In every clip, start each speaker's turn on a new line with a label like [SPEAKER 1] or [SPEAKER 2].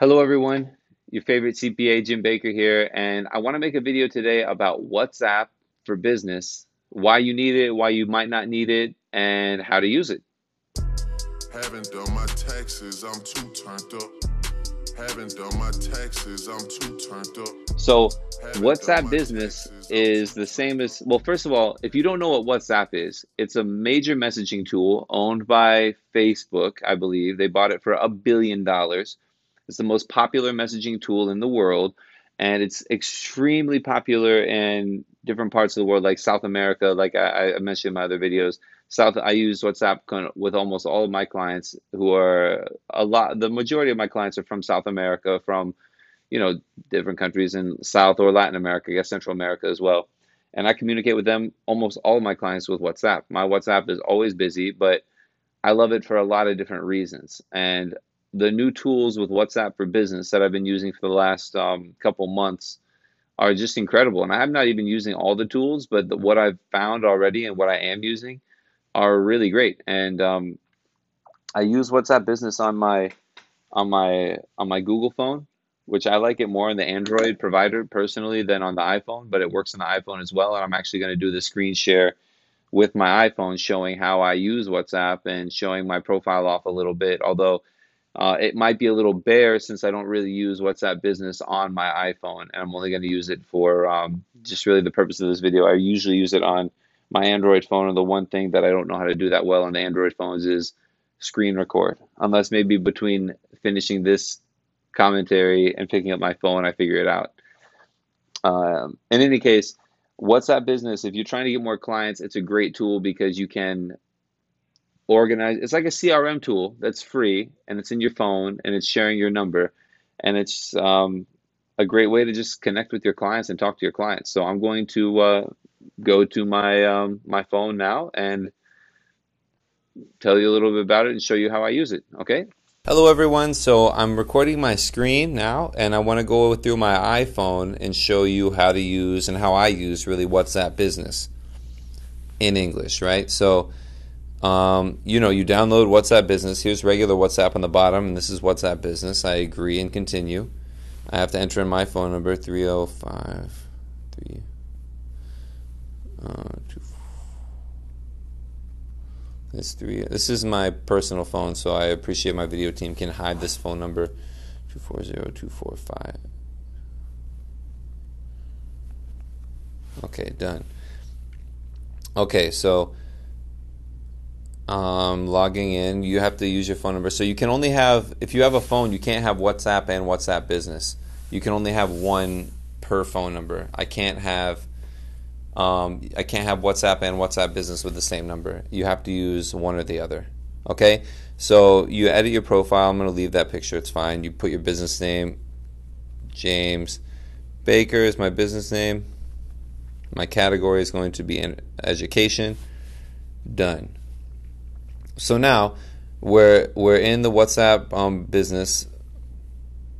[SPEAKER 1] Hello, everyone. Your favorite CPA, Jim Baker here, and I want to make a video today about WhatsApp for business, why you need it, why you might not need it, and how to use it. Haven't done my taxes, I'm too turned up. Haven't done my taxes, I'm too turned up. So, WhatsApp business is the same as well, first of all, if you don't know what WhatsApp is, it's a major messaging tool owned by Facebook, I believe. They bought it for a billion dollars it's the most popular messaging tool in the world, and it's extremely popular in different parts of the world, like South America. Like I, I mentioned in my other videos, South. I use WhatsApp with almost all of my clients, who are a lot. The majority of my clients are from South America, from you know different countries in South or Latin America, I guess Central America as well. And I communicate with them almost all of my clients with WhatsApp. My WhatsApp is always busy, but I love it for a lot of different reasons. And the new tools with WhatsApp for Business that I've been using for the last um, couple months are just incredible. And I'm not even using all the tools, but the, what I've found already and what I am using are really great. And um, I use WhatsApp Business on my on my on my Google phone, which I like it more on the Android provider personally than on the iPhone, but it works on the iPhone as well. And I'm actually going to do the screen share with my iPhone showing how I use WhatsApp and showing my profile off a little bit. Although uh, it might be a little bare since I don't really use WhatsApp Business on my iPhone, and I'm only going to use it for um, just really the purpose of this video. I usually use it on my Android phone, and the one thing that I don't know how to do that well on the Android phones is screen record. Unless maybe between finishing this commentary and picking up my phone, I figure it out. Um, in any case, WhatsApp Business, if you're trying to get more clients, it's a great tool because you can organize it's like a crm tool that's free and it's in your phone and it's sharing your number. And it's um, a great way to just connect with your clients and talk to your clients. So i'm going to uh, go to my um, my phone now and tell you a little bit about it and show you how i use it okay?
[SPEAKER 2] Hello everyone, so I'm recording my screen now and I want to go through my iPhone and show you how to use and how I use really WhatsApp business in English, right? So um, you know, you download WhatsApp Business. Here's regular WhatsApp on the bottom, and this is WhatsApp Business. I agree and continue. I have to enter in my phone number 305 3 uh, This three. This is my personal phone, so I appreciate my video team can hide this phone number. Two four zero two four five. Okay, done. Okay, so um, logging in, you have to use your phone number. So you can only have, if you have a phone, you can't have WhatsApp and WhatsApp Business. You can only have one per phone number. I can't have, um, I can't have WhatsApp and WhatsApp Business with the same number. You have to use one or the other. Okay, so you edit your profile. I'm going to leave that picture. It's fine. You put your business name, James Baker is my business name. My category is going to be education. Done. So now we're we're in the WhatsApp um, business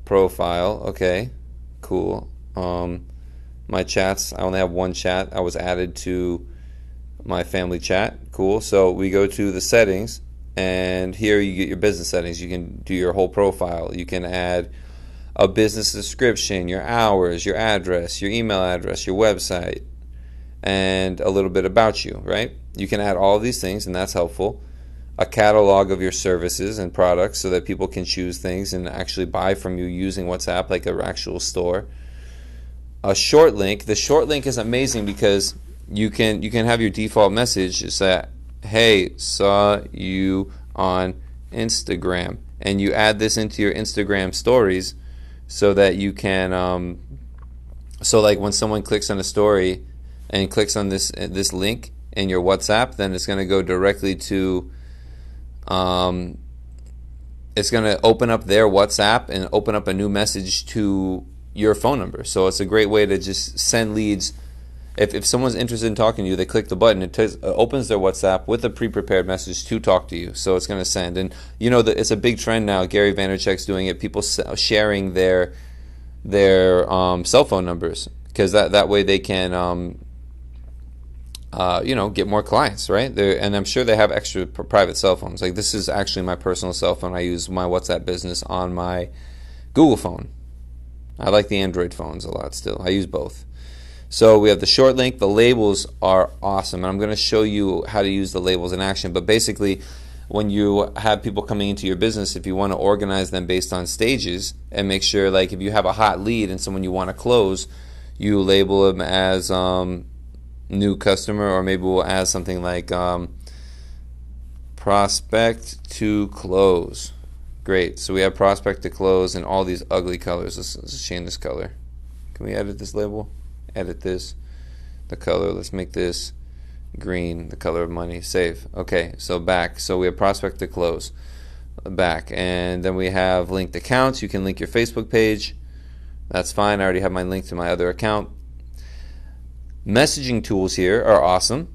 [SPEAKER 2] profile. Okay, cool. Um, my chats. I only have one chat. I was added to my family chat. Cool. So we go to the settings, and here you get your business settings. You can do your whole profile. You can add a business description, your hours, your address, your email address, your website, and a little bit about you. Right? You can add all these things, and that's helpful a catalog of your services and products so that people can choose things and actually buy from you using WhatsApp like an actual store. A short link. The short link is amazing because you can you can have your default message is that "Hey, saw you on Instagram," and you add this into your Instagram stories so that you can. Um, so like when someone clicks on a story and clicks on this this link in your WhatsApp, then it's going to go directly to um, it's going to open up their WhatsApp and open up a new message to your phone number. So it's a great way to just send leads. If, if someone's interested in talking to you, they click the button. It t- opens their WhatsApp with a pre-prepared message to talk to you. So it's going to send. And you know it's a big trend now. Gary Vaynerchuk's doing it. People sharing their their um, cell phone numbers because that that way they can um, uh, you know, get more clients, right? They're, and I'm sure they have extra private cell phones. Like this is actually my personal cell phone. I use my WhatsApp business on my Google phone. I like the Android phones a lot still. I use both. So we have the short link. The labels are awesome. And I'm going to show you how to use the labels in action. But basically, when you have people coming into your business, if you want to organize them based on stages and make sure, like, if you have a hot lead and someone you want to close, you label them as um, new customer, or maybe we'll add something like um, prospect to close. Great. So we have prospect to close in all these ugly colors. Let's, let's change this color. Can we edit this label? Edit this. The color. Let's make this green, the color of money. Save. Okay. So back. So we have prospect to close. Back. And then we have linked accounts. You can link your Facebook page. That's fine. I already have my link to my other account. Messaging tools here are awesome.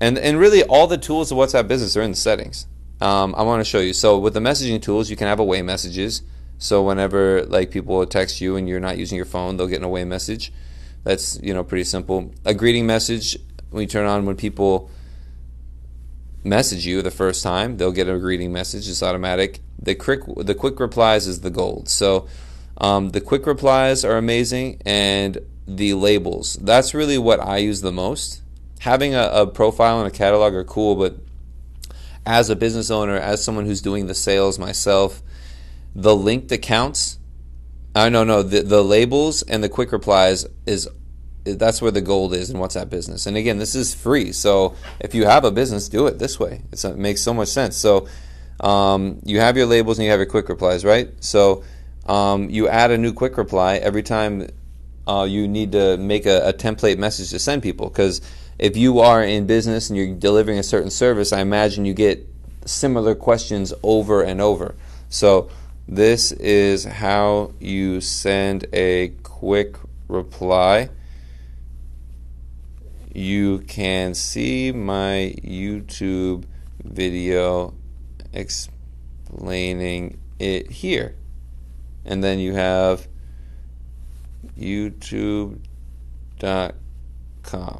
[SPEAKER 2] And, and really all the tools of WhatsApp Business are in the settings um, I want to show you. So with the messaging tools, you can have away messages. So whenever like people text you and you're not using your phone, they'll get an away message. That's you know pretty simple. A greeting message when you turn on when people message you the first time, they'll get a greeting message. It's automatic. The quick the quick replies is the gold. So um, the quick replies are amazing, and the labels. That's really what I use the most. Having a, a profile and a catalog are cool, but as a business owner, as someone who's doing the sales myself, the linked accounts, I no no the the labels and the quick replies is that's where the gold is in WhatsApp business. And again, this is free. So if you have a business, do it this way. It's, it makes so much sense. So um, you have your labels and you have your quick replies, right? So um, you add a new quick reply every time uh, you need to make a, a template message to send people because if you are in business and you're delivering a certain service, I imagine you get similar questions over and over. So this is how you send a quick reply. You can see my YouTube video explaining it here. And then you have youtube.com,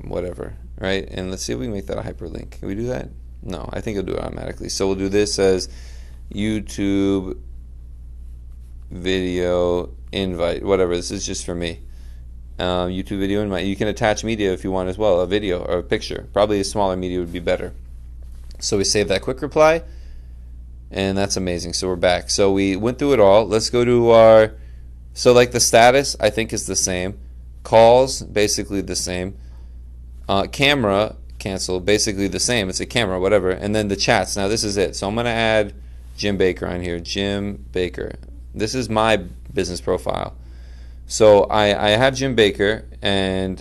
[SPEAKER 2] whatever right? And let's see if we can make that a hyperlink. Can we do that? No, I think it'll do it automatically. So we'll do this as YouTube video invite, whatever. This is just for me. Um, YouTube video invite. You can attach media if you want as well, a video or a picture. Probably a smaller media would be better. So we save that quick reply, and that's amazing. So we're back. So we went through it all. Let's go to our. So like the status, I think is the same. Calls, basically the same uh, camera cancel, basically the same. It's a camera, whatever. And then the chats. Now this is it. So I'm going to add Jim Baker on here. Jim Baker. This is my business profile. So I, I have Jim Baker and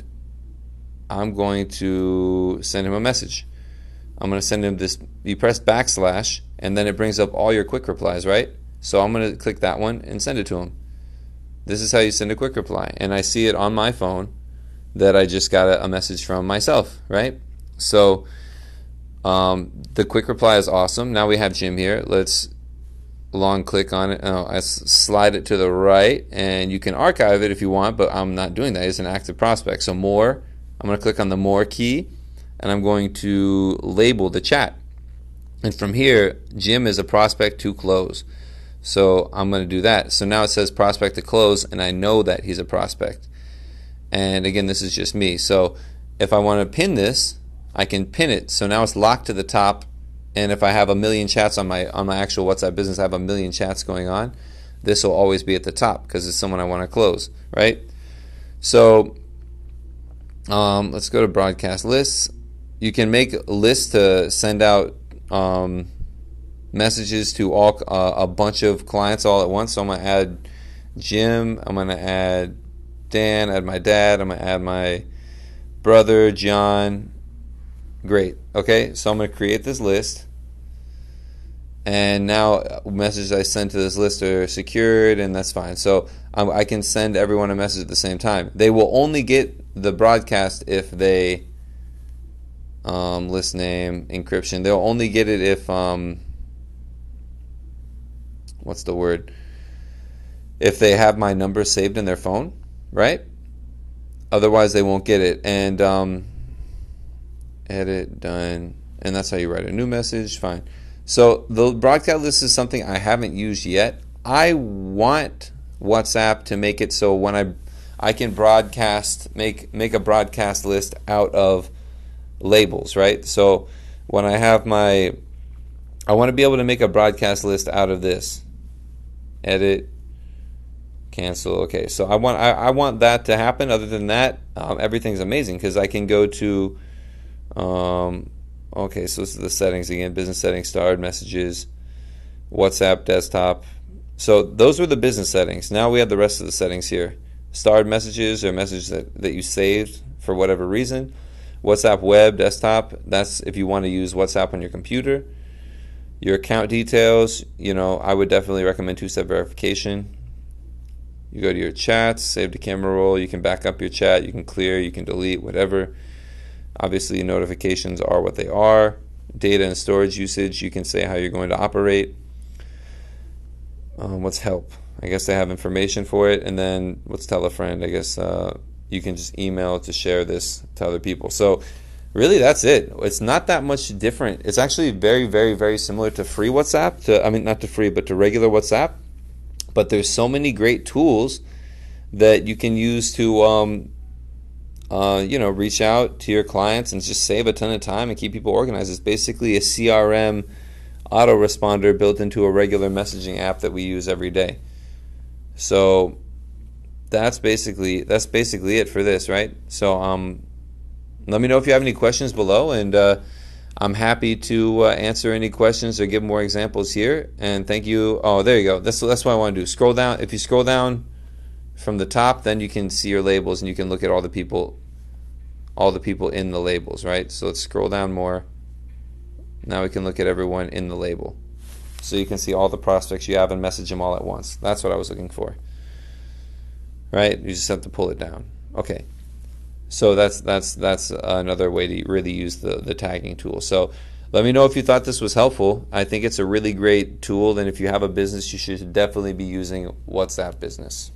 [SPEAKER 2] I'm going to send him a message. I'm going to send him this. You press backslash and then it brings up all your quick replies, right? So I'm going to click that one and send it to him. This is how you send a quick reply. And I see it on my phone that I just got a, a message from myself, right? So um, the quick reply is awesome. Now we have Jim here. Let's long click on it. Oh, I slide it to the right, and you can archive it if you want, but I'm not doing that. It's an active prospect. So more, I'm going to click on the more key, and I'm going to label the chat. And from here, Jim is a prospect to close. So I'm going to do that. So now it says prospect to close, and I know that he's a prospect. And again, this is just me. So if I want to pin this, I can pin it. So now it's locked to the top. And if I have a million chats on my on my actual WhatsApp business, I have a million chats going on. This will always be at the top because it's someone I want to close, right? So um, let's go to broadcast lists. You can make lists to send out um, messages to all uh, a bunch of clients all at once. So I'm gonna add Jim. I'm gonna add Dan, add my dad, I'm to add my brother, John. Great. Okay, so I'm to create this list. And now uh, messages I send to this list are secured, and that's fine. So um, I can send everyone a message at the same time. They will only get the broadcast if they um, list name encryption. They'll only get it if um, what's the word? If they have my number saved in their phone right? Otherwise, they won't get it. And um, edit done, and that's how you write a new message. Fine. So the broadcast list is something I haven't used yet. I want WhatsApp to make it so when I I can broadcast make make a broadcast list out of labels, right? So when I have my I want to be able to make a broadcast list out of this. Edit cancel. Okay, so I want I, I want that to happen. Other than that, um, everything's amazing because I can go to um, okay, so this is the settings again, business settings, starred messages, WhatsApp desktop. So those were the business settings. Now we have the rest of the settings here. Starred messages or messages that, that you saved for whatever reason. WhatsApp web desktop, that's if you want to use WhatsApp on your computer. Your account details, you know, I would definitely recommend two-step verification. You go to your chats, save the camera roll, you can back up your chat, you can clear, you can delete, whatever. Obviously, notifications are what they are. Data and storage usage, you can say how you're going to operate. Um, what's help? I guess they have information for it. And then what's tell a friend? I guess uh, you can just email to share this to other people. So really that's it. It's not that much different. It's actually very, very, very similar to free WhatsApp. To I mean, not to free, but to regular WhatsApp. But there's so many great tools that you can use to um, uh, you know, reach out to your clients and just save a ton of time and keep people organized. It's basically a CRM autoresponder built into a regular messaging app that we use every day. So that's basically that's basically it for this, right? So um, let me know if you have any questions below, and uh, I'm happy to uh, answer any questions or give more examples here. And thank you. Oh, there you go. That's that's what I want to do. Scroll down. If you scroll down from the top, then you can see your labels and you can look at all the people all the people in the labels, right? So let's scroll down more. Now we can look at everyone in the label. So you can see all the prospects you have and message them all at once. That's what I was looking for. Right? You just have to pull it down. Okay. So that's that's that's another way to really use the the tagging tool. So let me know if you thought this was helpful. I think it's a really great tool and if you have a business you should definitely be using WhatsApp Business.